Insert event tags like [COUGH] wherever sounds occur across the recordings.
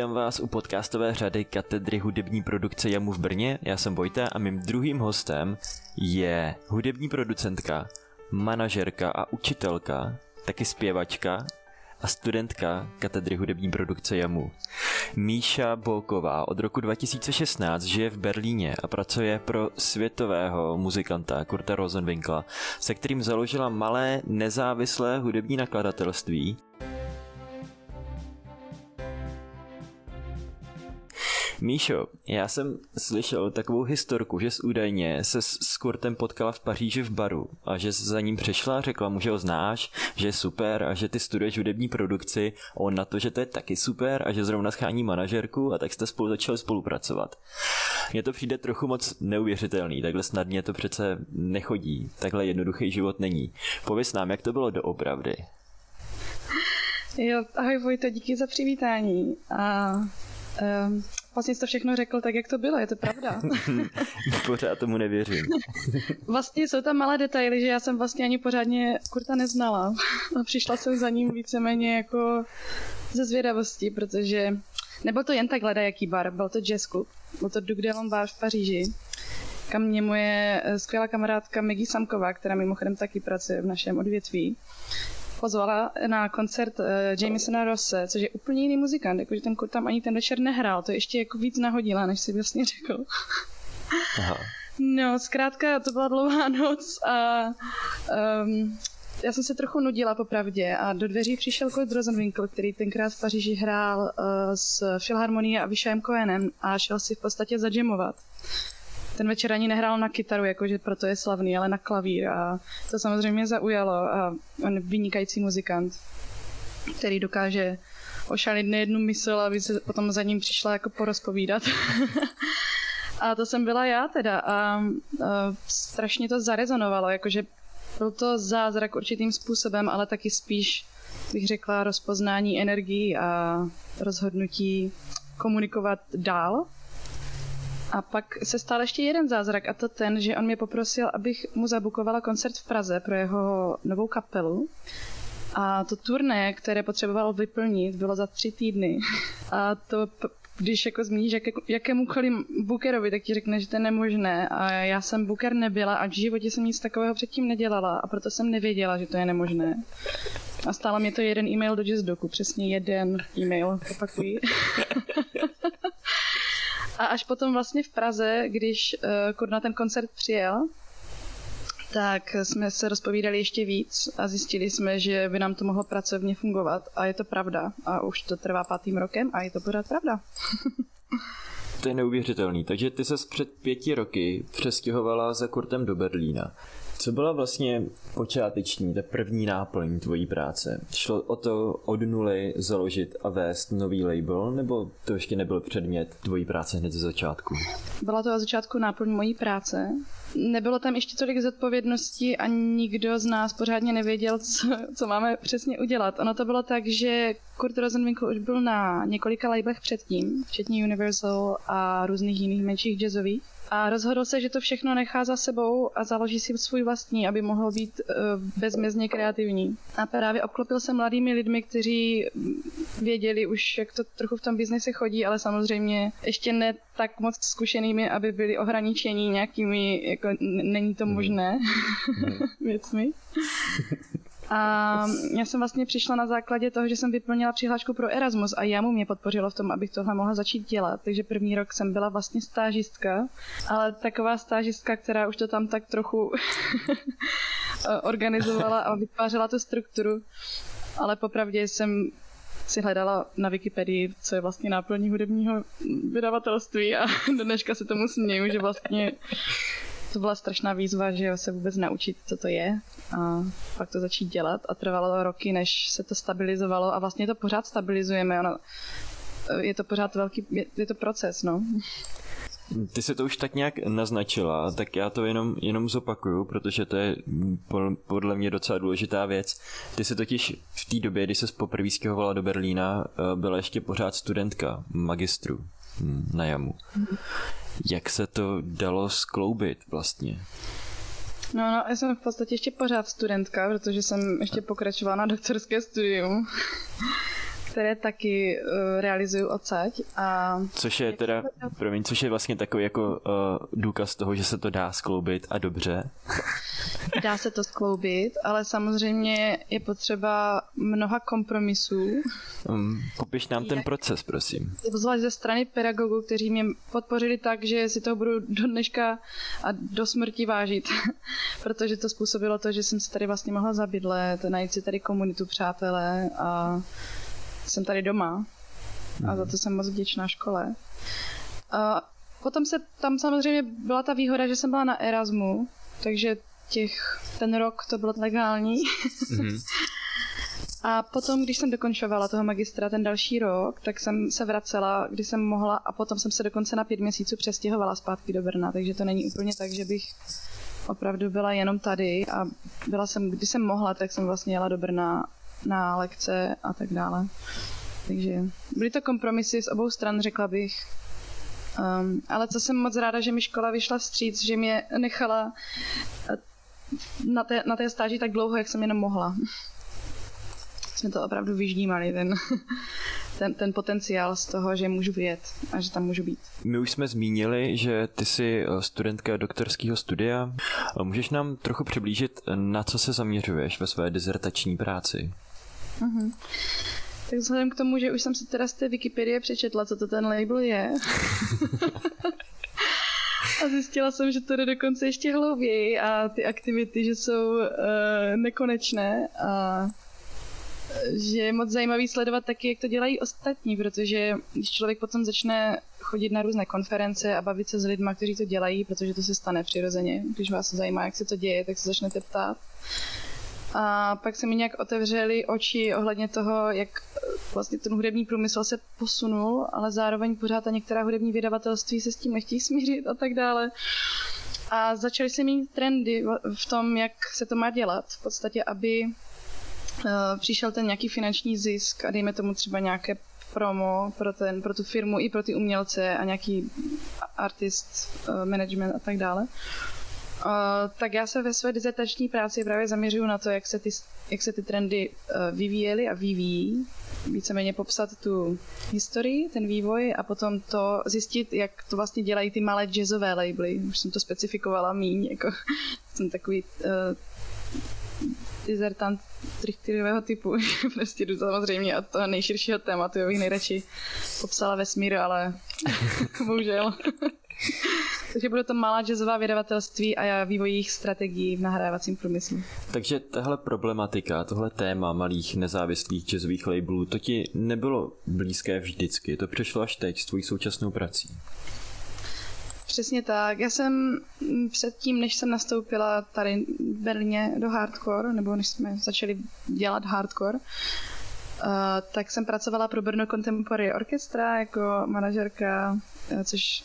vítám vás u podcastové řady katedry hudební produkce Jamu v Brně. Já jsem Vojta a mým druhým hostem je hudební producentka, manažerka a učitelka, taky zpěvačka a studentka katedry hudební produkce JAMU. Míša Bolková od roku 2016 žije v Berlíně a pracuje pro světového muzikanta Kurta Rosenwinkla, se kterým založila malé nezávislé hudební nakladatelství, Míšo, já jsem slyšel takovou historku, že údajně se s Kurtem potkala v Paříži v baru a že za ním přišla a řekla mu, že ho znáš, že je super a že ty studuješ hudební produkci, on na to, že to je taky super a že zrovna schání manažerku a tak jste spolu začali spolupracovat. Mně to přijde trochu moc neuvěřitelný, takhle snadně to přece nechodí, takhle jednoduchý život není. Pověz nám, jak to bylo doopravdy. Jo, ahoj Vojto, díky za přivítání. A um, vlastně jsi to všechno řekl tak, jak to bylo, je to pravda. [LAUGHS] Pořád tomu nevěřím. [LAUGHS] vlastně jsou tam malé detaily, že já jsem vlastně ani pořádně Kurta neznala. [LAUGHS] A přišla jsem za ním víceméně jako ze zvědavosti, protože nebyl to jen tak jaký bar, byl to jazz club, byl to Duc de Lombard v Paříži, kam mě moje skvělá kamarádka Maggie Samková, která mimochodem taky pracuje v našem odvětví, pozvala na koncert uh, Jamesona Rosse, což je úplně jiný muzikant, jakože ten tam ani ten večer nehrál, to ještě jako víc nahodila, než si vlastně řekl. Aha. No, zkrátka, to byla dlouhá [LAUGHS] noc a um, já jsem se trochu nudila popravdě a do dveří přišel Kurt Rosenwinkel, který tenkrát v Paříži hrál uh, s Philharmonií a Vyšajem Cohenem a šel si v podstatě zadžemovat ten večer ani nehrál na kytaru, jakože proto je slavný, ale na klavír a to samozřejmě zaujalo a on vynikající muzikant, který dokáže ošalit nejednu mysl, aby se potom za ním přišla jako porozpovídat. [LAUGHS] a to jsem byla já teda a, a strašně to zarezonovalo, jakože byl to zázrak určitým způsobem, ale taky spíš bych řekla rozpoznání energií a rozhodnutí komunikovat dál a pak se stal ještě jeden zázrak a to ten, že on mě poprosil, abych mu zabukovala koncert v Praze pro jeho novou kapelu. A to turné, které potřeboval vyplnit, bylo za tři týdny. A to když jako zmíníš jaké, jakémukoliv bookerovi, tak ti řekne, že to je nemožné. A já jsem booker nebyla a v životě jsem nic takového předtím nedělala a proto jsem nevěděla, že to je nemožné. A stálo mě to jeden e-mail do Jazzdoku, přesně jeden e-mail, opakuji. [LAUGHS] A až potom vlastně v Praze, když uh, na ten koncert přijel, tak jsme se rozpovídali ještě víc a zjistili jsme, že by nám to mohlo pracovně fungovat a je to pravda. A už to trvá pátým rokem a je to pořád pravda. to je neuvěřitelný. Takže ty se před pěti roky přestěhovala za Kurtem do Berlína. Co byla vlastně počáteční, ta první náplň tvojí práce? Šlo o to od nuly založit a vést nový label, nebo to ještě nebyl předmět tvojí práce hned ze začátku? Byla to od začátku náplň mojí práce. Nebylo tam ještě tolik zodpovědností a nikdo z nás pořádně nevěděl, co, co máme přesně udělat. Ono to bylo tak, že Kurt Rosenwinkel už byl na několika labelech předtím, včetně Universal a různých jiných menších jazzových a rozhodl se, že to všechno nechá za sebou a založí si svůj vlastní, aby mohl být uh, bezmezně kreativní. A právě obklopil se mladými lidmi, kteří věděli už, jak to trochu v tom biznise chodí, ale samozřejmě ještě ne tak moc zkušenými, aby byli ohraničení nějakými, jako není to mhm. možné mm. [LAUGHS] věcmi. [LAUGHS] A já jsem vlastně přišla na základě toho, že jsem vyplnila přihlášku pro Erasmus a já mu mě podpořilo v tom, abych tohle mohla začít dělat. Takže první rok jsem byla vlastně stážistka, ale taková stážistka, která už to tam tak trochu [LAUGHS] organizovala a vytvářela tu strukturu. Ale popravdě jsem si hledala na Wikipedii, co je vlastně náplní hudebního vydavatelství a [LAUGHS] do dneška se tomu směju, že vlastně to byla strašná výzva, že se vůbec naučit, co to je a pak to začít dělat a trvalo roky, než se to stabilizovalo a vlastně to pořád stabilizujeme. Ono, je to pořád velký, je, je to proces, no. Ty se to už tak nějak naznačila, tak já to jenom, jenom zopakuju, protože to je podle mě docela důležitá věc. Ty se totiž v té době, kdy se poprvé stěhovala do Berlína, eh, byla ještě pořád studentka magistru hm, na jamu. Jak se to dalo skloubit vlastně? No, no, já jsem v podstatě ještě pořád studentka, protože jsem ještě pokračovala na doktorské studium. Které taky uh, realizuju odsaď. A což je teda, promiň, což je vlastně takový jako uh, důkaz toho, že se to dá skloubit a dobře. [LAUGHS] Dá se to skloubit, ale samozřejmě je potřeba mnoha kompromisů. Um, popiš nám ten proces, prosím. Zvlášť ze strany pedagogů, kteří mě podpořili tak, že si to budu do dneška a do smrti vážit. [LAUGHS] Protože to způsobilo to, že jsem se tady vlastně mohla zabydlet, najít si tady komunitu přátelé a jsem tady doma a za to jsem moc vděčná škole. A potom se tam samozřejmě byla ta výhoda, že jsem byla na Erasmu, takže těch, ten rok to bylo legální. Mm-hmm. [LAUGHS] A potom, když jsem dokončovala toho magistra ten další rok, tak jsem se vracela, když jsem mohla a potom jsem se dokonce na pět měsíců přestěhovala zpátky do Brna, takže to není úplně tak, že bych opravdu byla jenom tady a byla jsem, když jsem mohla, tak jsem vlastně jela do Brna na lekce a tak dále. Takže byly to kompromisy z obou stran, řekla bych. Um, ale co jsem moc ráda, že mi škola vyšla vstříc, že mě nechala eh, na té, na té stáži tak dlouho, jak jsem jenom mohla. Jsme to opravdu vyždímali, ten, [LAUGHS] ten, ten potenciál z toho, že můžu vyjet a že tam můžu být. My už jsme zmínili, že ty jsi eh, studentka doktorského studia. Můžeš nám trochu přiblížit, na co se zaměřuješ ve své dizertační práci? Uh-huh. Tak vzhledem k tomu, že už jsem si teda z té Wikipedie přečetla, co to ten label je. [LAUGHS] a zjistila jsem, že to jde dokonce ještě hlouběji a ty aktivity, že jsou uh, nekonečné a že je moc zajímavý sledovat taky, jak to dělají ostatní, protože když člověk potom začne chodit na různé konference a bavit se s lidmi, kteří to dělají, protože to se stane přirozeně, když vás zajímá, jak se to děje, tak se začnete ptát, a pak se mi nějak otevřely oči ohledně toho, jak eh, vlastně ten hudební průmysl se posunul, ale zároveň pořád a některá hudební vydavatelství se s tím nechtějí smířit a tak dále. A začaly se mít trendy v tom, jak se to má dělat. V podstatě, aby uh, přišel ten nějaký finanční zisk a dejme tomu třeba nějaké promo pro, ten, pro tu firmu i pro ty umělce a nějaký artist uh, management a tak dále. Tak já se ve své dizertační práci právě zaměřuju na to, jak se ty, jak se ty trendy uh, vyvíjely a vyvíjí. Víceméně popsat tu historii, ten vývoj a potom to zjistit, jak to vlastně dělají ty malé jazzové labely. Už jsem to specifikovala míň, jako [LAUGHS] jsem takový uh, dizertant trichtyrového typu. [LAUGHS] prostě jdu samozřejmě od toho nejširšího tématu, já bych nejradši popsala vesmír, ale [LAUGHS] bohužel. [LAUGHS] Takže budou to malá jazzová vydavatelství a vývoj jejich strategií v nahrávacím průmyslu. Takže tahle problematika, tohle téma malých nezávislých jazzových labelů, to ti nebylo blízké vždycky, to přišlo až teď s tvojí současnou prací. Přesně tak. Já jsem předtím, než jsem nastoupila tady v Berlíně do hardcore, nebo než jsme začali dělat hardcore, Uh, tak jsem pracovala pro Brno Contemporary Orchestra jako manažerka, uh, což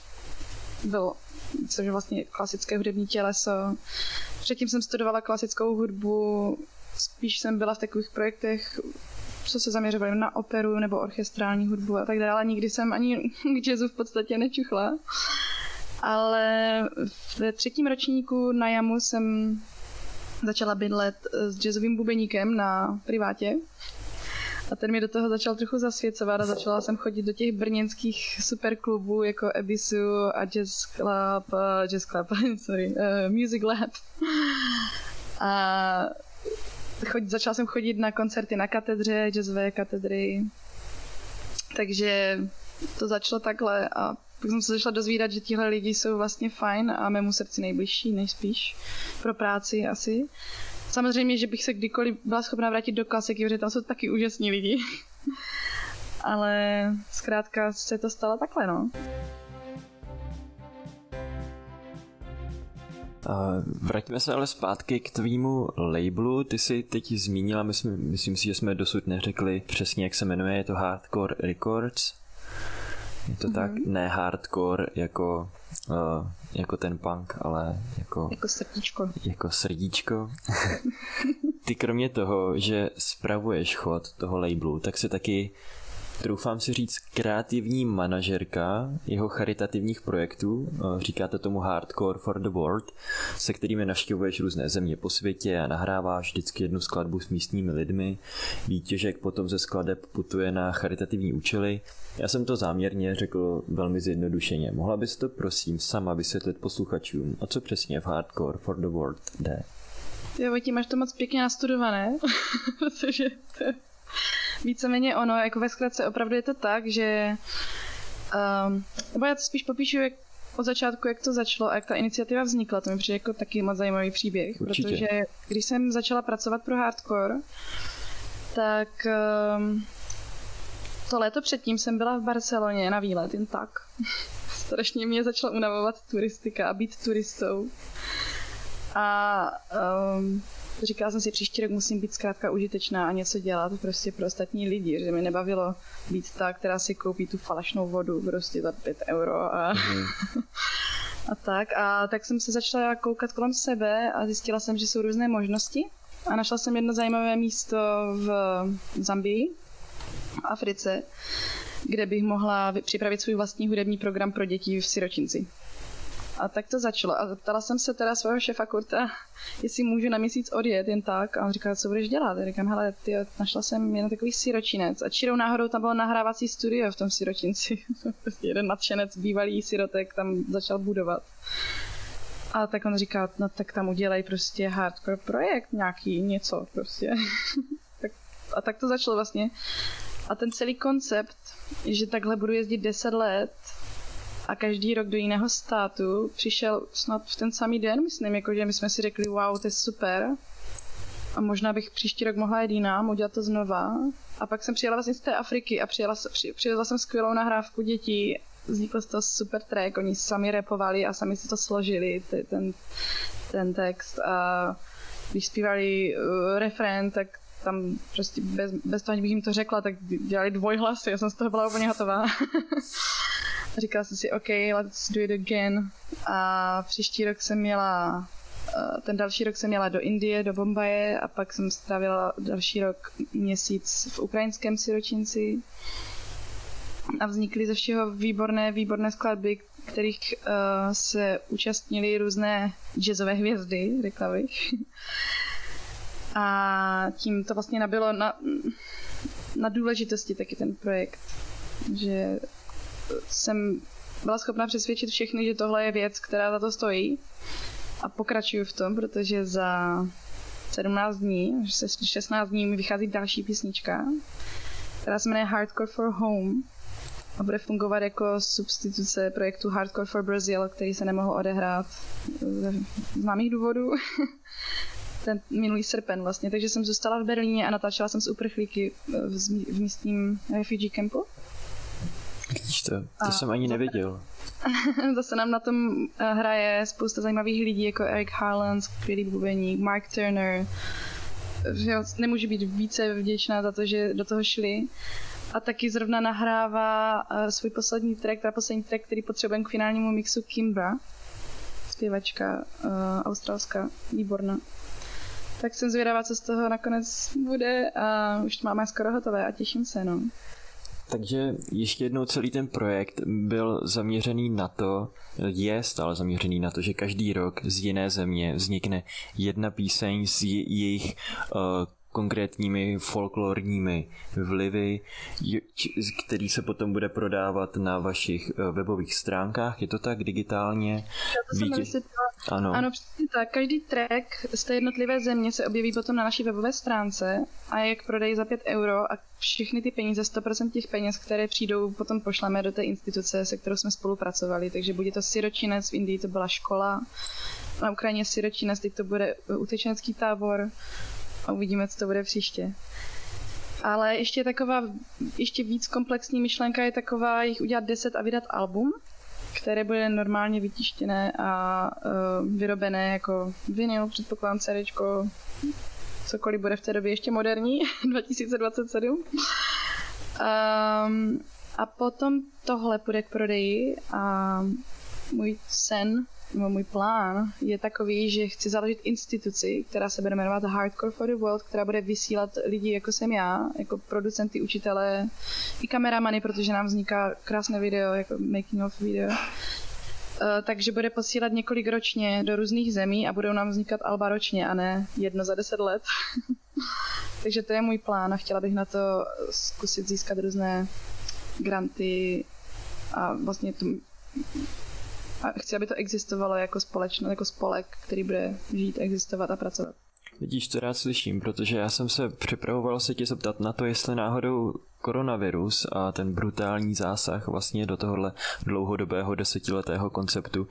byl což je vlastně klasické hudební těleso. Předtím jsem studovala klasickou hudbu, spíš jsem byla v takových projektech, co se zaměřovaly na operu nebo orchestrální hudbu a tak dále. Nikdy jsem ani k [LAUGHS] jazzu v podstatě nečuchla. Ale v třetím ročníku na Jamu jsem začala bydlet s jazzovým bubeníkem na privátě a ten mi do toho začal trochu zasvěcovat a začala jsem chodit do těch brněnských superklubů jako Ebisu a Jazz Club, uh, Jazz Club, [LAUGHS] sorry, uh, Music Lab. A chodit, začala jsem chodit na koncerty na katedře, jazzové katedry. Takže to začalo takhle a pak jsem se začala dozvídat, že tihle lidi jsou vlastně fajn a mému srdci nejbližší, nejspíš pro práci asi. Samozřejmě, že bych se kdykoliv byla schopná vrátit do klasiky, protože tam jsou taky úžasní lidi. [LAUGHS] Ale zkrátka se to stalo takhle, no. Vraťme se ale zpátky k tvýmu labelu. Ty jsi teď zmínila, myslím, myslím si, že jsme dosud neřekli přesně, jak se jmenuje, je to Hardcore Records. Je to mm-hmm. tak? Ne hardcore jako, uh, jako ten punk, ale jako... Jako srdíčko. Jako srdíčko. [LAUGHS] Ty kromě toho, že spravuješ chod toho labelu, tak se taky troufám si říct, kreativní manažerka jeho charitativních projektů, eh, říkáte tomu Hardcore for the World, se kterými navštěvuješ různé země po světě a nahráváš vždycky jednu skladbu s místními lidmi. Výtěžek potom ze skladeb putuje na charitativní účely. Já jsem to záměrně řekl velmi zjednodušeně. Mohla bys to prosím sama vysvětlit posluchačům, o co přesně v Hardcore for the World jde? Jo, Vojtí, máš to moc pěkně nastudované, [LAUGHS] protože to víceméně ono, jako ve zkratce opravdu je to tak, že um, nebo já to spíš popíšu, jak od začátku, jak to začalo a jak ta iniciativa vznikla, to mi přijde jako taky moc zajímavý příběh, Určitě. protože když jsem začala pracovat pro Hardcore, tak um, to léto předtím jsem byla v Barceloně na výlet, jen tak. [LAUGHS] Strašně mě začala unavovat turistika a být turistou. A um, říkala jsem si, příští rok musím být zkrátka užitečná a něco dělat prostě pro ostatní lidi, že mi nebavilo být ta, která si koupí tu falešnou vodu prostě za 5 euro a, mm. [LAUGHS] a tak. A tak jsem se začala koukat kolem sebe a zjistila jsem, že jsou různé možnosti. A našla jsem jedno zajímavé místo v Zambii, v Africe, kde bych mohla připravit svůj vlastní hudební program pro děti v siročinci. A tak to začalo. A zeptala jsem se teda svého šefa Kurta, jestli můžu na měsíc odjet jen tak. A on říkal, co budeš dělat? A říkám, hele, ty, našla jsem jen takový siročinec. A čirou náhodou tam bylo nahrávací studio v tom siročinci. [LAUGHS] prostě jeden nadšenec, bývalý sirotek, tam začal budovat. A tak on říká, no tak tam udělej prostě hardcore projekt nějaký, něco prostě. [LAUGHS] a tak to začalo vlastně. A ten celý koncept, že takhle budu jezdit 10 let, a každý rok do jiného státu přišel snad v ten samý den, myslím, jako že my jsme si řekli, wow, to je super. A možná bych příští rok mohla jít jinam, udělat to znova. A pak jsem přijela vlastně z té Afriky a přijela, při, přivezla jsem skvělou nahrávku dětí. Vznikl z toho super track, oni sami repovali a sami si to složili, ten, ten text. A když zpívali uh, refrén, tak tam prostě bez, bez toho, bych jim to řekla, tak dělali dvojhlasy, já jsem z toho byla úplně hotová. [LAUGHS] Říkala jsem si, OK, let's do it again. A příští rok jsem měla, ten další rok jsem měla do Indie, do Bombaje a pak jsem strávila další rok měsíc v ukrajinském siročinci. A vznikly ze všeho výborné, výborné skladby, kterých uh, se účastnili různé jazzové hvězdy, řekla bych. A tím to vlastně nabilo na, na důležitosti taky ten projekt. Že jsem byla schopna přesvědčit všechny, že tohle je věc, která za to stojí. A pokračuju v tom, protože za 17 dní, 16 dní mi vychází další písnička, která se jmenuje Hardcore for Home a bude fungovat jako substituce projektu Hardcore for Brazil, který se nemohl odehrát ze známých důvodů. [LAUGHS] ten minulý srpen vlastně, takže jsem zůstala v Berlíně a natáčela jsem s uprchlíky v místním refugee campu. Vidíš to, to a jsem ani nevěděl. [LAUGHS] Zase nám na tom eh, hraje spousta zajímavých lidí, jako Eric Harlan, skvělý bubeník, Mark Turner. Že nemůžu být více vděčná za to, že do toho šli. A taky zrovna nahrává uh, svůj poslední track, teda poslední track, který potřebujeme k finálnímu mixu Kimbra. Zpěvačka uh, australská, výborná. Tak jsem zvědavá, co z toho nakonec bude a už to máme skoro hotové a těším se, no. Takže ještě jednou celý ten projekt byl zaměřený na to, je stále zaměřený na to, že každý rok z jiné země vznikne jedna píseň z jejich uh, konkrétními folklorními vlivy, který se potom bude prodávat na vašich eh, webových stránkách. Je to tak digitálně? to Vítě... Ano. ano, přesně tak. Každý track z té jednotlivé země se objeví potom na naší webové stránce a je k prodeji za 5 euro a všechny ty peníze, 100% těch peněz, které přijdou, potom pošleme do té instituce, se kterou jsme spolupracovali. Takže bude to siročinec, v Indii to byla škola, na Ukrajině siročinec, teď to bude utečenecký tábor, a uvidíme, co to bude příště. Ale ještě taková, ještě víc komplexní myšlenka je taková jich udělat 10 a vydat album, které bude normálně vytištěné a uh, vyrobené jako vinyl, předpokládám CD, cokoliv bude v té době ještě moderní, [LAUGHS] 2027. Um, a potom tohle půjde k prodeji a můj sen můj plán je takový, že chci založit instituci, která se bude jmenovat Hardcore for the World, která bude vysílat lidi jako jsem já, jako producenty, učitele i kameramany, protože nám vzniká krásné video, jako making of video. Uh, takže bude posílat několik ročně do různých zemí a budou nám vznikat alba ročně a ne jedno za deset let. [LAUGHS] takže to je můj plán a chtěla bych na to zkusit získat různé granty a vlastně to, a chci, aby to existovalo jako společnost, jako spolek, který bude žít, existovat a pracovat. Vidíš, to rád slyším, protože já jsem se připravoval se tě zeptat na to, jestli náhodou koronavirus a ten brutální zásah vlastně do tohohle dlouhodobého desetiletého konceptu,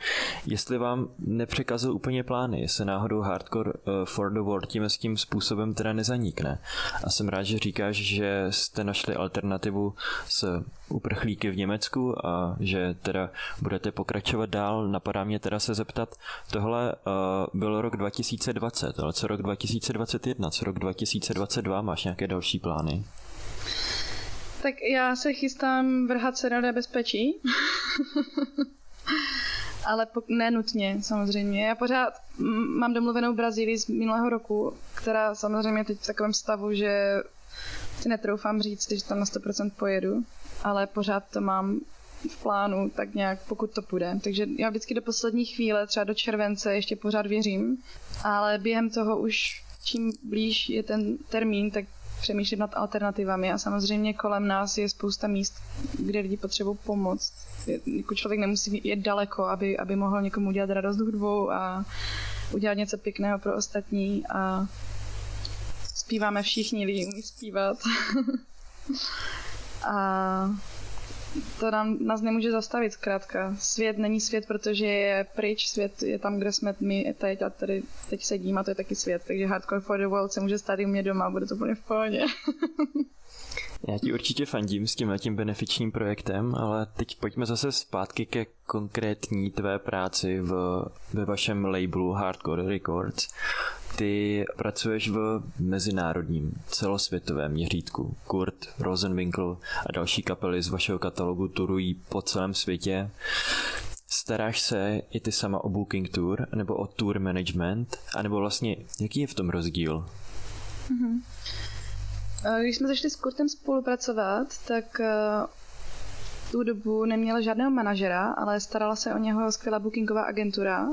jestli vám nepřekazil úplně plány, jestli náhodou hardcore uh, for the world tím s tím způsobem teda nezanikne. A jsem rád, že říkáš, že jste našli alternativu s uprchlíky v Německu a že teda budete pokračovat dál. Napadá mě teda se zeptat, tohle uh, byl rok 2020, ale co rok 2021, co rok 2022, máš nějaké další plány? Tak já se chystám vrhat se do nebezpečí. [LAUGHS] Ale po, nenutně, samozřejmě. Já pořád mám domluvenou Brazílii z minulého roku, která samozřejmě teď v takovém stavu, že si netroufám říct, že tam na 100% pojedu, ale pořád to mám v plánu, tak nějak, pokud to půjde. Takže já vždycky do poslední chvíle, třeba do července, ještě pořád věřím, ale během toho už čím blíž je ten termín, tak přemýšlet nad alternativami a samozřejmě kolem nás je spousta míst, kde lidi potřebují pomoc. Jako člověk nemusí jet daleko, aby, aby mohl někomu udělat radost hudbou a udělat něco pěkného pro ostatní a zpíváme všichni, lidi umí zpívat. [LAUGHS] a to nám, nás nemůže zastavit zkrátka. Svět není svět, protože je pryč, svět je tam, kde jsme my teď a tady teď sedím a to je taky svět. Takže Hardcore for the World se může stát i u mě doma, bude to úplně v pohodě. [LAUGHS] Já ti určitě fandím s tím tím benefičním projektem, ale teď pojďme zase zpátky ke konkrétní tvé práci v, ve vašem labelu Hardcore Records. Ty pracuješ v mezinárodním, celosvětovém měřítku. Kurt, Rosenwinkel a další kapely z vašeho katalogu turují po celém světě. Staráš se i ty sama o booking tour, nebo o tour management, anebo vlastně, jaký je v tom rozdíl? Mm-hmm. Když jsme začali s Kurtem spolupracovat, tak eh, tu dobu neměla žádného manažera, ale starala se o něho skvělá bookingová agentura,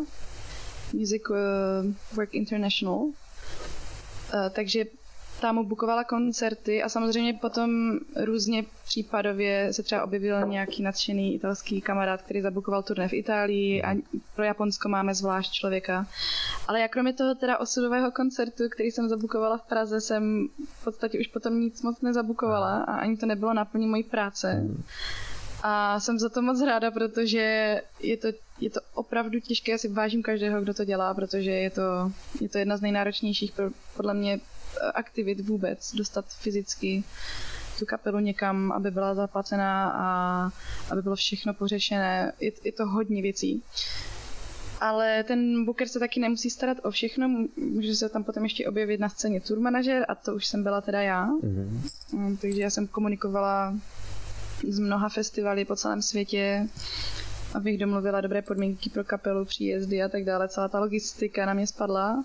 Music uh, Work International. Takže tam mu bukovala koncerty a samozřejmě potom různě případově se třeba objevil nějaký nadšený italský kamarád, který zabukoval turné v Itálii a pro Japonsko máme zvlášť člověka. Ale já kromě toho teda osudového koncertu, který jsem zabukovala v Praze, jsem v podstatě už potom nic moc nezabukovala a ani to nebylo naplní mojí práce. Hmm. A jsem za to moc ráda, protože je to, je to opravdu těžké, já si vážím každého, kdo to dělá, protože je to, je to jedna z nejnáročnějších podle mě aktivit vůbec, dostat fyzicky tu kapelu někam, aby byla zaplacená a aby bylo všechno pořešené. Je, je to hodně věcí. Ale ten booker se taky nemusí starat o všechno, může se tam potom ještě objevit na scéně tour manager a to už jsem byla teda já. Mm-hmm. Takže já jsem komunikovala z mnoha festivaly po celém světě, abych domluvila dobré podmínky pro kapelu, příjezdy a tak dále. Celá ta logistika na mě spadla.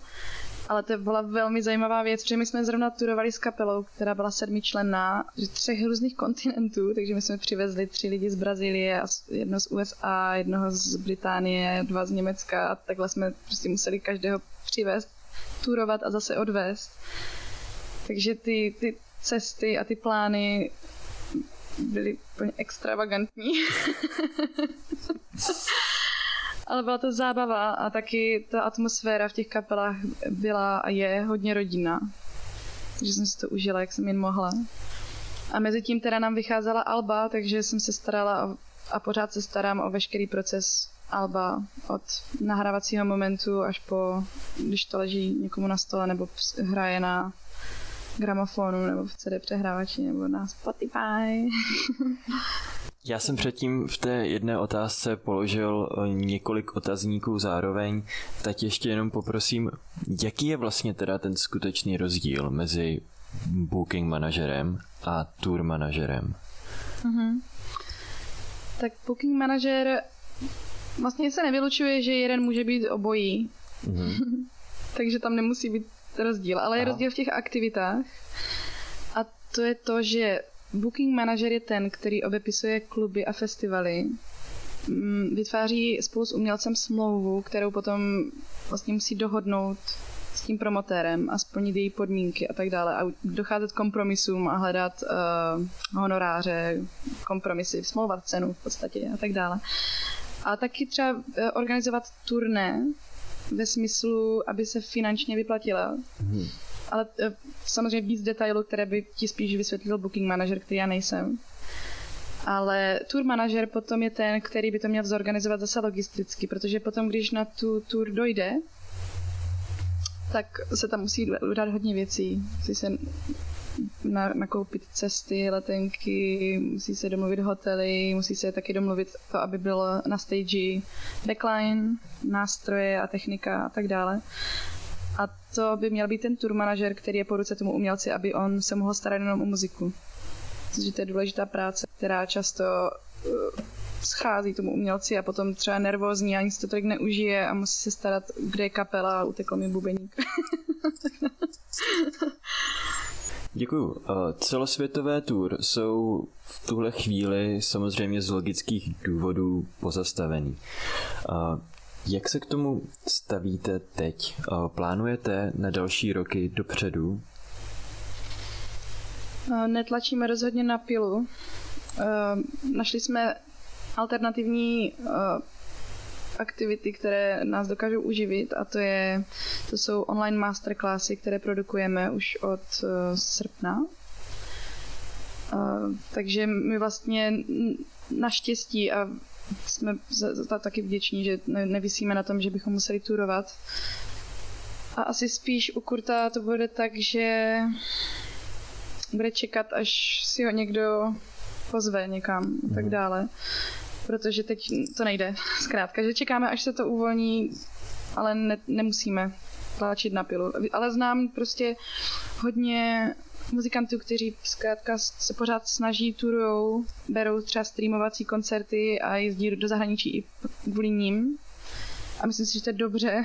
Ale to byla velmi zajímavá věc, protože my jsme zrovna turovali s kapelou, která byla sedmičlenná, z třech různých kontinentů, takže my jsme přivezli tři lidi z Brazílie, jedno z USA, jednoho z Británie, dva z Německa a takhle jsme prostě museli každého přivést, turovat a zase odvést. Takže ty, ty cesty a ty plány byly úplně extravagantní. [LAUGHS] Ale byla to zábava a taky ta atmosféra v těch kapelách byla a je hodně rodinná. Takže jsem si to užila, jak jsem jen mohla. A mezi tím teda nám vycházela Alba, takže jsem se starala a pořád se starám o veškerý proces Alba od nahrávacího momentu až po, když to leží někomu na stole nebo hraje na gramofonu nebo v CD přehrávači nebo na Spotify. [LAUGHS] Já jsem předtím v té jedné otázce položil eh, několik otazníků zároveň, tak ještě jenom poprosím, jaký je vlastně teda ten skutečný rozdíl mezi booking manažerem a tour manažerem? Mm-hmm. Tak booking manažer Vlastně se nevylučuje, že jeden může být obojí. Mm-hmm. [LAUGHS] Takže tam nemusí být rozdíl, ale je Aha. rozdíl v těch aktivitách. A to je to, že booking manager je ten, který obepisuje kluby a festivaly, mm, vytváří spolu s umělcem smlouvu, kterou potom vlastně musí dohodnout s tím promotérem a splnit její podmínky a tak dále a docházet kompromisům a hledat uh, honoráře, kompromisy, smlouvat cenu v podstatě a tak dále. A taky třeba uh, organizovat turné ve smyslu, aby se finančně vyplatila. Mhm. Ale uh, samozřejmě víc detailů, které by ti spíš vysvětlil booking manager, který já nejsem. Ale tour manažer potom je ten, který by to měl zorganizovat zase logisticky, protože potom, když na tu tour dojde, tak se tam musí udělat hodně věcí. Musí se na, nakoupit cesty, letenky, musí se domluvit hotely, musí se taky domluvit to, aby bylo na stage backline, nástroje a technika a tak dále. A to by měl být ten tour manažer, který je po ruce tomu umělci, aby on se mohl starat jenom o muziku. Protože to je důležitá práce, která často uh, schází tomu umělci a potom třeba nervózní, ani si to tolik neužije a musí se starat, kde je kapela a utekl mi bubeník. [LAUGHS] Děkuju. Uh, Celosvětové tour jsou v tuhle chvíli samozřejmě z logických důvodů pozastavený. Jak se k tomu stavíte teď? Uh, Plánujete na další roky dopředu? Uh, Netlačíme rozhodně na pilu. Uh, Našli jsme alternativní aktivity, které nás dokážou uživit a to, je, to jsou online masterclassy, které produkujeme už od srpna. Takže my vlastně naštěstí a jsme za, za taky vděční, že ne, nevisíme na tom, že bychom museli turovat. A asi spíš u Kurta to bude tak, že bude čekat, až si ho někdo pozve někam a tak dále protože teď to nejde. [LAUGHS] Zkrátka, že čekáme, až se to uvolní, ale ne, nemusíme tlačit na pilu. Ale znám prostě hodně muzikantů, kteří zkrátka se pořád snaží, turujou, berou třeba streamovací koncerty a jezdí do zahraničí i kvůli ním. A myslím si, že to je dobře.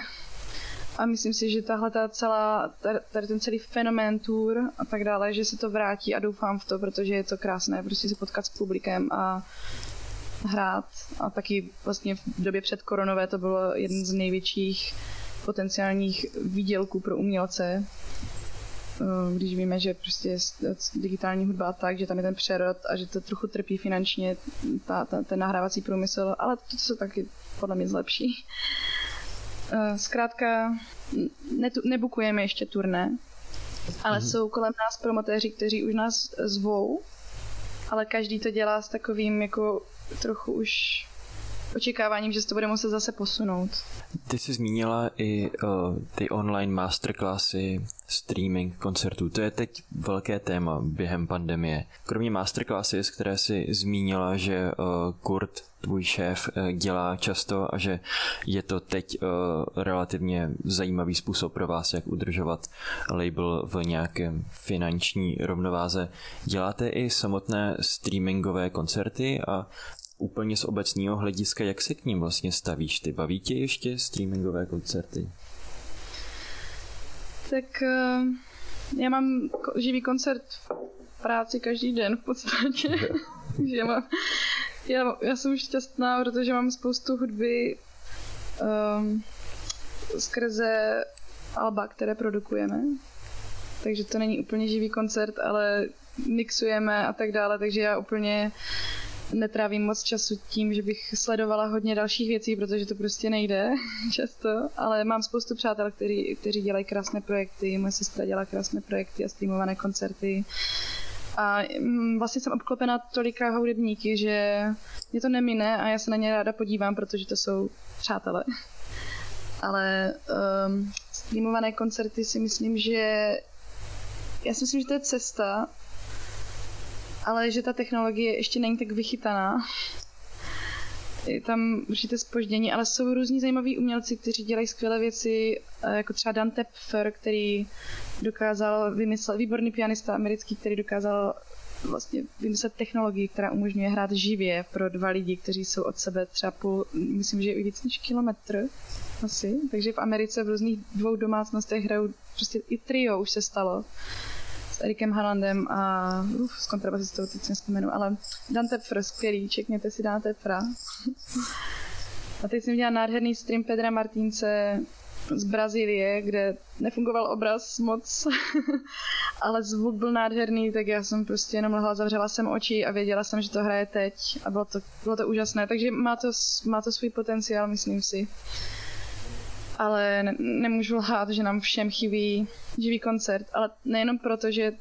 A myslím si, že tahle ta celá, tady ten celý fenomén tour a tak dále, že se to vrátí a doufám v to, protože je to krásné prostě se potkat s publikem a hrát a taky vlastně v době před koronové to bylo jeden z největších potenciálních výdělků pro umělce, když víme, že prostě digitální hudba a tak, že tam je ten přerod a že to trochu trpí finančně ta, ta, ten nahrávací průmysl, ale to se taky podle mě zlepší. Zkrátka ne, nebukujeme ještě turné, ale mm-hmm. jsou kolem nás promotéři, kteří už nás zvou, ale každý to dělá s takovým jako trochu už očekáváním, že se to bude muset zase posunout. Ty jsi zmínila i uh, ty online masterclassy, streaming koncertů. To je teď velké téma během pandemie. Kromě masterclassy, z které jsi zmínila, že uh, Kurt, tvůj šéf, uh, dělá často a že je to teď uh, relativně zajímavý způsob pro vás, jak udržovat label v nějakém finanční rovnováze. Děláte i samotné streamingové koncerty a úplně z obecního hlediska, jak se k ním vlastně stavíš? Ty baví tě ještě streamingové koncerty? Tak já mám živý koncert v práci každý den v podstatě. [LAUGHS] že mám, já, já jsem šťastná, protože mám spoustu hudby um, skrze alba, které produkujeme. Takže to není úplně živý koncert, ale mixujeme a tak dále, takže já úplně netrávím moc času tím, že bych sledovala hodně dalších věcí, protože to prostě nejde [LAUGHS] často, ale mám spoustu přátel, který, kteří dělají krásné projekty, moje sestra dělá krásné projekty a streamované koncerty. A vlastně jsem obklopena tolika hudebníky, že mě to nemine a já se na ně ráda podívám, protože to jsou přátelé. [LAUGHS] Ale um, streamované koncerty si myslím, že já si myslím, že to je cesta, ale že ta technologie ještě není tak vychytaná. Je tam určité spoždění, ale jsou různí zajímaví umělci, kteří dělají skvělé věci, jako třeba Dan Tepfer, který dokázal vymyslet, výborný pianista americký, který dokázal vlastně vymyslet technologii, která umožňuje hrát živě pro dva lidi, kteří jsou od sebe třeba půl, myslím, že i víc než kilometr asi. Takže v Americe v různých dvou domácnostech hrajou prostě i trio už se stalo Erikem Halandem a uf, s kontrabasistou, teď jsem vzpomenu, ale Dan Tepfr, skvělý, čekněte si Dan Tepfra. a teď jsem dělala nádherný stream Pedra Martínce z Brazílie, kde nefungoval obraz moc, [LAUGHS] ale zvuk byl nádherný, tak já jsem prostě jenom lehla, zavřela jsem oči a věděla jsem, že to hraje teď a bylo to, bylo to úžasné, takže má to, má to svůj potenciál, myslím si. Ale ne, nemůžu lhát, že nám všem chybí živý koncert, ale nejenom proto, že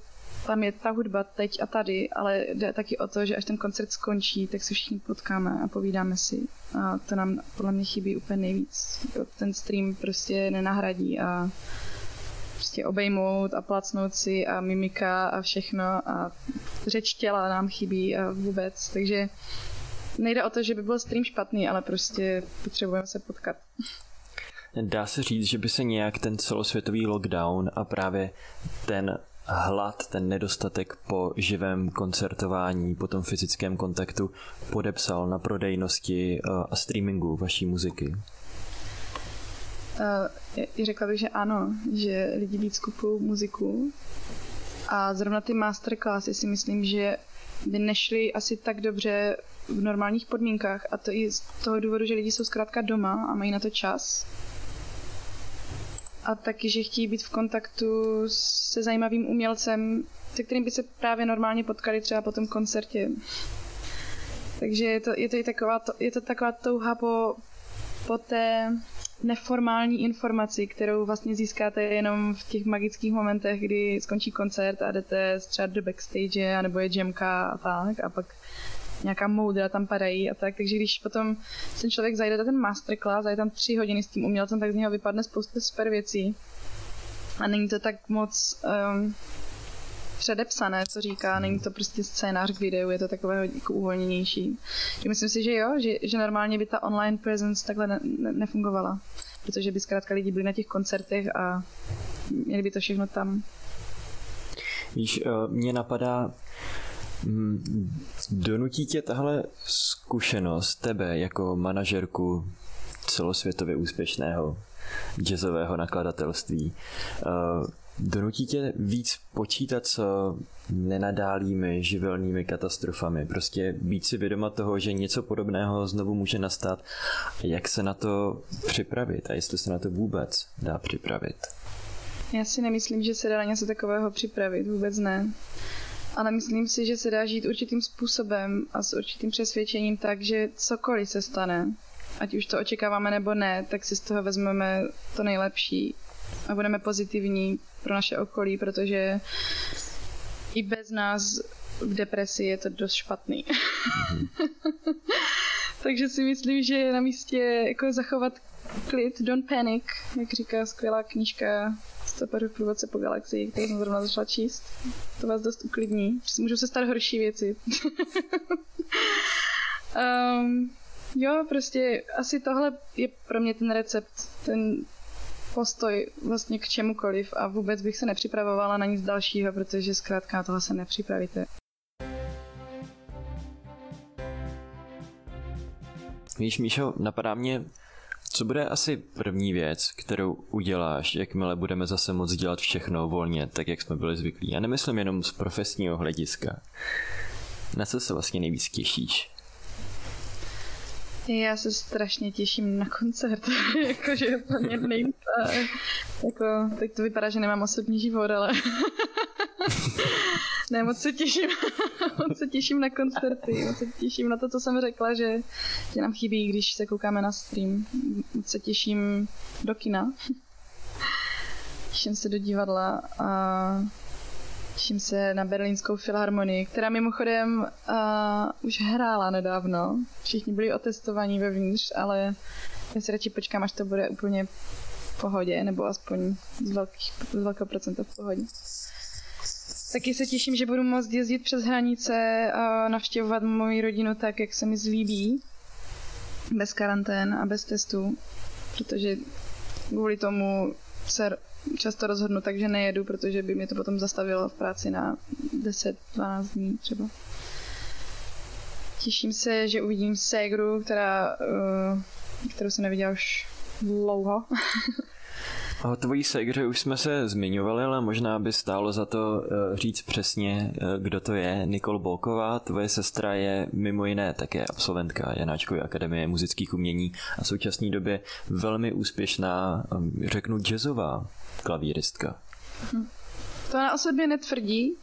tam je ta hudba teď a tady, ale jde taky o to, že až ten koncert skončí, tak se všichni potkáme a povídáme si. A to nám podle mě chybí úplně nejvíc. Ten stream prostě nenahradí a prostě obejmout a placnout si a mimika a všechno a řeč těla nám chybí a vůbec, takže nejde o to, že by byl stream špatný, ale prostě potřebujeme se potkat. Dá se říct, že by se nějak ten celosvětový lockdown a právě ten hlad, ten nedostatek po živém koncertování, po tom fyzickém kontaktu podepsal na prodejnosti eh, a streamingu vaší muziky? Uh, řekla bych, že ano, že lidi víc kupují muziku. A zrovna ty masterclassy si myslím, že by nešly asi tak dobře v normálních podmínkách. A to i z toho důvodu, že lidi jsou zkrátka doma a mají na to čas a taky, že chtějí být v kontaktu se zajímavým umělcem, se kterým by se právě normálně potkali třeba po tom koncertě. Takže je to, je to, i taková, to, je to taková touha po, po té neformální informaci, kterou vlastně získáte jenom v těch magických momentech, kdy skončí koncert a jdete třeba do backstage, nebo je jamka a tak, a pak nějaká moudra tam padají a tak, takže když potom ten člověk zajde na ten masterclass a je tam tři hodiny s tím umělcem, tak z něho vypadne spousta super věcí. A není to tak moc um, předepsané, co říká, není to prostě scénář k videu, je to takové jako uvolněnější. Takže myslím si, že jo, že, že normálně by ta online presence takhle ne, ne, nefungovala, protože by zkrátka lidi byli na těch koncertech a měli by to všechno tam. Víš, eh, mě napadá, donutí tě tahle zkušenost tebe jako manažerku celosvětově úspěšného jazzového nakladatelství eh, donutí tě víc počítat s nenadálými živelnými katastrofami. Prostě být si vědoma toho, že něco podobného znovu může nastat jak se na to připravit a jestli se na to vůbec dá připravit. Já si nemyslím, že se dá něco takového připravit, vůbec ne ale myslím si, že se dá žít určitým způsobem a s určitým přesvědčením tak, že cokoliv se stane, ať už to očekáváme nebo ne, tak si z toho vezmeme to nejlepší a budeme pozitivní pro naše okolí, protože i bez nás v depresi je to dost špatný. Mm-hmm. [LAUGHS] Takže si myslím, že je na místě jako zachovat klid, don't panic, jak říká skvělá knížka V průvodce po galaxii, kterou jsem zrovna začala číst. To vás dost uklidní. Můžou se stát horší věci. um, [LAUGHS] jo, prostě asi tohle je pro mě ten recept, ten postoj vlastně k čemukoliv a vůbec bych se nepřipravovala na nic dalšího, protože zkrátka na tohle se nepřipravíte. Víš, Míšo, napadá mě co bude asi první věc, kterou uděláš, jakmile budeme zase moc dělat všechno volně, tak jak jsme byli zvyklí? Já nemyslím jenom z profesního hlediska. Na co se vlastně nejvíc těšíš? Já se strašně těším na koncert, [LAUGHS] jakože to mě nejvíc, jako, teď to vypadá, že nemám osobní život, ale [LAUGHS] ne, moc se těším, [LAUGHS] moc se těším na koncerty, moc se těším na to, co jsem řekla, že, že nám chybí, když se koukáme na stream. Moc se těším do kina. Těším se do divadla a těším se na berlínskou filharmonii, která mimochodem uh, už hrála nedávno. Všichni byli otestovaní vevnitř, ale já si radši počkám, až to bude úplně v pohodě, nebo aspoň z, velkých, z velkého procenta v pohodě. Taky se těším, že budu moct jezdit přes hranice a navštěvovat moji rodinu tak, jak se mi zlíbí. Bez karantén a bez testů. Protože kvůli tomu se často rozhodnu tak, že nejedu, protože by mě to potom zastavilo v práci na 10-12 dní třeba. Těším se, že uvidím Segru, která, uh, kterou jsem neviděla už dlouho. [LAUGHS] O tvojí segře už jsme se zmiňovali, ale možná by stálo za to eh, říct přesně, eh, kdo to je. Nikol Bolková, tvoje sestra je mimo jiné také absolventka Janáčkové akademie muzických umění a v současné době velmi úspěšná, ehm, řeknu jazzová klavíristka. To na o sobě netvrdí,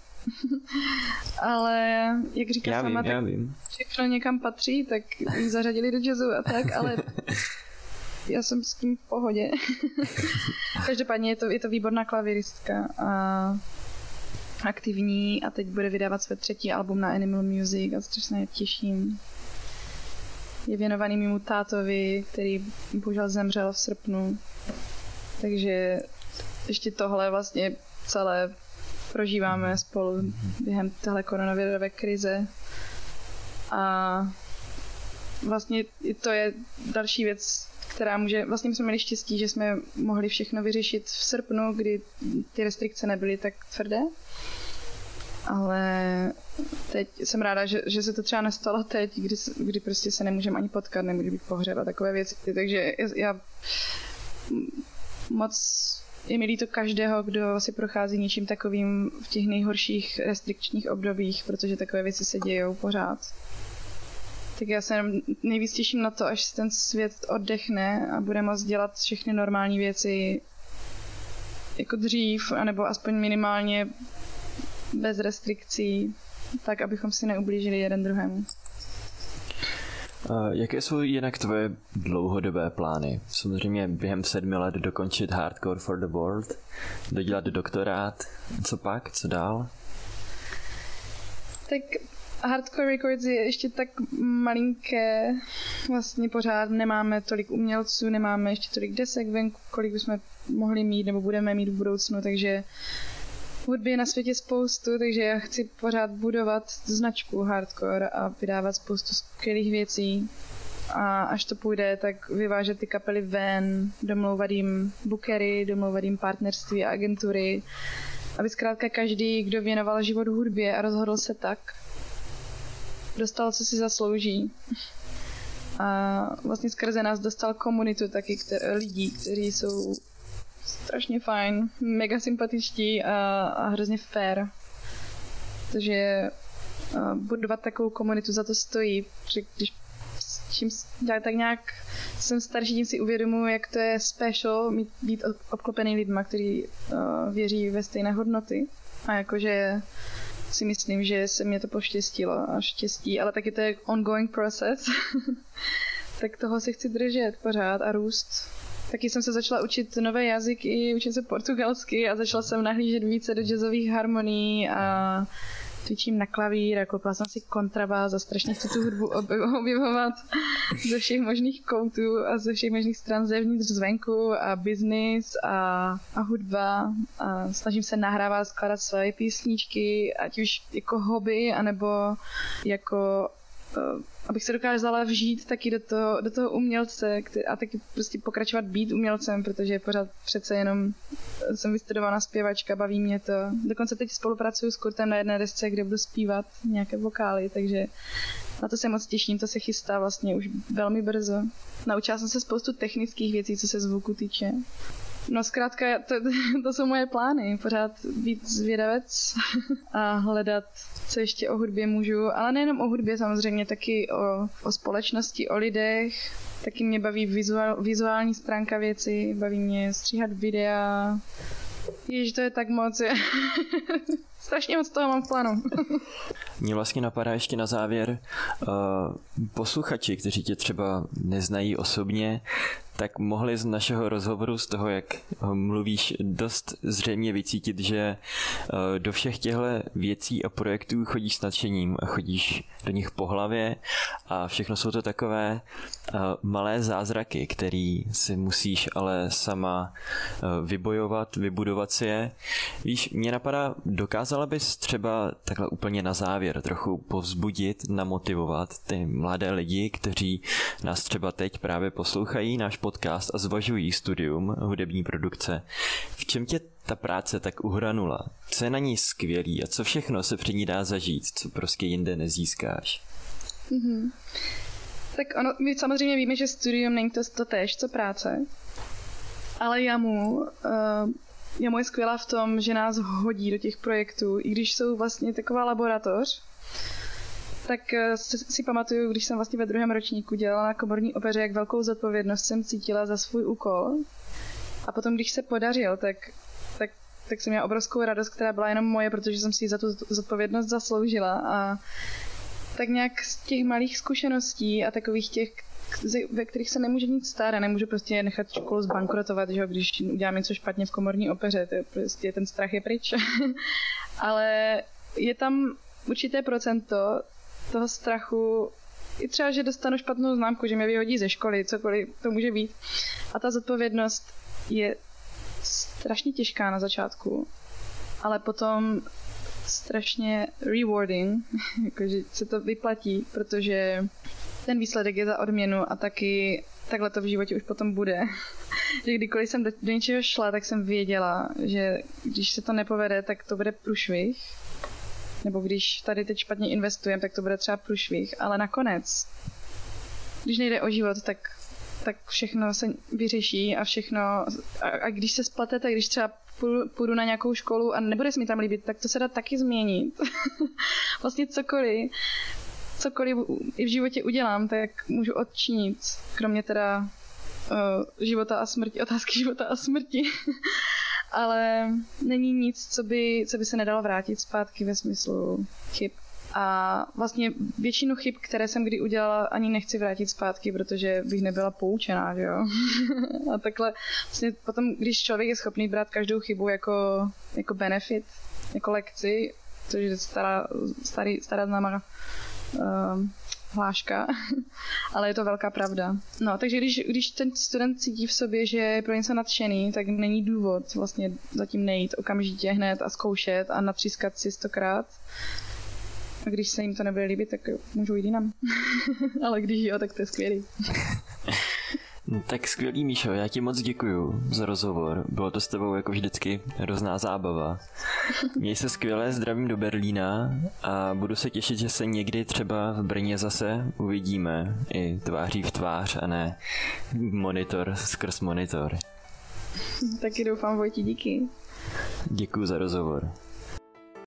[LAUGHS] ale jak říká já sama, vím, já tak vím. všechno někam patří, tak zařadili do jazzu a tak, ale [LAUGHS] já jsem s tím v pohodě. [LAUGHS] Každopádně je to, je to výborná klavíristka a aktivní a teď bude vydávat své třetí album na Animal Music a strašně těším. Je věnovaný mému tátovi, který bohužel zemřel v srpnu. Takže ještě tohle vlastně celé prožíváme spolu během téhle koronavirové krize. A vlastně i to je další věc, která může, vlastně jsme měli štěstí, že jsme mohli všechno vyřešit v srpnu, kdy ty restrikce nebyly tak tvrdé. Ale teď jsem ráda, že, že se to třeba nestalo teď, kdy, kdy prostě se nemůžeme ani potkat, nemůže být pohřeb a takové věci. Takže já moc je mi líto každého, kdo si prochází něčím takovým v těch nejhorších restrikčních obdobích, protože takové věci se dějou pořád. Tak já se jenom nejvíc těším na to, až ten svět oddechne a bude moct dělat všechny normální věci jako dřív, anebo aspoň minimálně bez restrikcí, tak abychom si neublížili jeden druhému. Jaké jsou jinak tvoje dlouhodobé plány? Samozřejmě během sedmi let dokončit Hardcore for the World, dodělat doktorát, co pak, co dál? Tak Hardcore Records je ještě tak malinké, vlastně pořád nemáme tolik umělců, nemáme ještě tolik desek venku, kolik bychom mohli mít nebo budeme mít v budoucnu, takže hudby je na světě spoustu, takže já chci pořád budovat značku Hardcore a vydávat spoustu skvělých věcí. A až to půjde, tak vyvážet ty kapely ven, domlouvat jim bookery, domlouvat jim partnerství a agentury, aby zkrátka každý, kdo věnoval život hudbě a rozhodl se tak, dostal, co si zaslouží. A vlastně skrze nás dostal komunitu taky kter- lidí, kteří jsou strašně fajn, mega sympatičtí a, a hrozně fair. Takže budovat takovou komunitu za to stojí, když čím tak nějak jsem starší, tím si uvědomuji, jak to je special mít, být ob- obklopený lidma, kteří uh, věří ve stejné hodnoty. A jakože si myslím, že se mě to poštěstilo a štěstí, ale taky to je ongoing process. [LAUGHS] tak toho si chci držet pořád a růst. Taky jsem se začala učit nové jazyky, učím se portugalsky a začala jsem nahlížet více do jazzových harmonií a cvičím na klavír koupila jsem si kontrabás a strašně chci tu hudbu objev- objevovat [LAUGHS] ze všech možných koutů a ze všech možných stran zevnitř, zvenku a business a, a hudba. A snažím se nahrávat, skládat své písničky, ať už jako hobby, anebo jako abych se dokázala vžít taky do toho, do toho umělce a taky prostě pokračovat být umělcem, protože pořád přece jenom jsem vystudovaná zpěvačka, baví mě to. Dokonce teď spolupracuju s Kurtem na jedné desce, kde budu zpívat nějaké vokály, takže na to se moc těším, to se chystá vlastně už velmi brzo. Naučila jsem se spoustu technických věcí, co se zvuku týče. No zkrátka, to, [LAUGHS] to jsou moje plány, pořád být zvědavec a hledat, co ještě o hudbě můžu, ale nejenom o hudbě samozřejmě, taky o, o společnosti, o lidech, taky mě baví vizuál, vizuální stránka věci, baví mě stříhat videa, Ježiš, to je tak moc, [LAUGHS] strašně moc toho mám v plánu. [LAUGHS] Mně vlastně napadá ještě na závěr uh, posluchači, kteří tě třeba neznají osobně, tak mohli z našeho rozhovoru, z toho, jak mluvíš, dost zřejmě vycítit, že uh, do všech těchto věcí a projektů chodíš s nadšením a chodíš do nich po hlavě a všechno jsou to takové uh, malé zázraky, který si musíš ale sama vybojovat, vybudovat si je. Víš, mě napadá, dokázal Dokázala bys třeba takhle úplně na závěr trochu povzbudit, namotivovat ty mladé lidi, kteří nás třeba teď právě poslouchají náš podcast a zvažují studium hudební produkce. V čem tě ta práce tak uhranula? Co je na ní skvělý a co všechno se před ní dá zažít, co prostě jinde nezískáš? Mm-hmm. Tak ono, my samozřejmě víme, že studium není to, to též, co práce, ale Jamu, uh, Je skvělá v tom, že nás hodí do těch projektů, i když jsou vlastně taková laboratoř, tak uh, si pamatuju, když jsem vlastně ve druhém ročníku dělala na komorní opeře, jak velkou zodpovědnost jsem cítila za svůj úkol. A potom, když se podařil, tak, tak, tak jsem měla obrovskou radost, která byla jenom moje, protože jsem si za tu zodpovědnost zasloužila. A tak nějak z těch malých zkušeností a takových těch, ve kterých se nemůže nic stát a nemůžu prostě nechat školu zbankrotovat, že když udělám něco špatně v komorní opeře, to je prostě ten strach je pryč. [LAUGHS] Ale je tam určité procento toho strachu, i třeba, že dostanu špatnou známku, že mě vyhodí ze školy, cokoliv to může být. A ta zodpovědnost je strašně těžká na začátku, ale potom strašně rewarding, [LAUGHS] jakože se to vyplatí, protože ten výsledek je za odměnu a taky takhle to v životě už potom bude. [LAUGHS] že kdykoliv jsem do, do něčeho šla, tak jsem věděla, že když se to nepovede, tak to bude průšvih. Nebo když tady teď špatně investujeme, tak to bude třeba průšvih. Ale nakonec, když nejde o život, tak, tak všechno se vyřeší a všechno... A, a když se spletete, když třeba půjdu na nějakou školu a nebude se mi tam líbit, tak to se dá taky změnit. [LAUGHS] vlastně cokoliv, cokoliv i v životě udělám, tak můžu odčinit, kromě teda uh, života a smrti, [LAUGHS] otázky života a smrti. [LAUGHS] Ale není nic, co by, co by se nedalo vrátit zpátky ve smyslu chyb. A vlastně většinu chyb, které jsem kdy udělala, ani nechci vrátit zpátky, protože bych nebyla poučená, že jo. [LAUGHS] a takhle vlastně potom, když člověk je schopný brát každou chybu jako, jako benefit, jako lekci, což je stará, starý, stará známá uh, hláška, [LAUGHS] ale je to velká pravda. No, takže když, když ten student cítí v sobě, že je pro něco nadšený, tak není důvod vlastně zatím nejít okamžitě hned a zkoušet a natřískat si stokrát. A když se jim to nebude líbit, tak můžu jít jinam. [LAUGHS] Ale když jo, tak to je skvělý. [LAUGHS] No, tak skvělý, Míšo, já ti moc děkuju za rozhovor. Bylo to s tebou jako vždycky hrozná zábava. Měj se skvěle, zdravím do Berlína a budu se těšit, že se někdy třeba v Brně zase uvidíme i tváří v tvář a ne monitor skrz monitor. Taky doufám, Vojti, díky. Děkuji za rozhovor.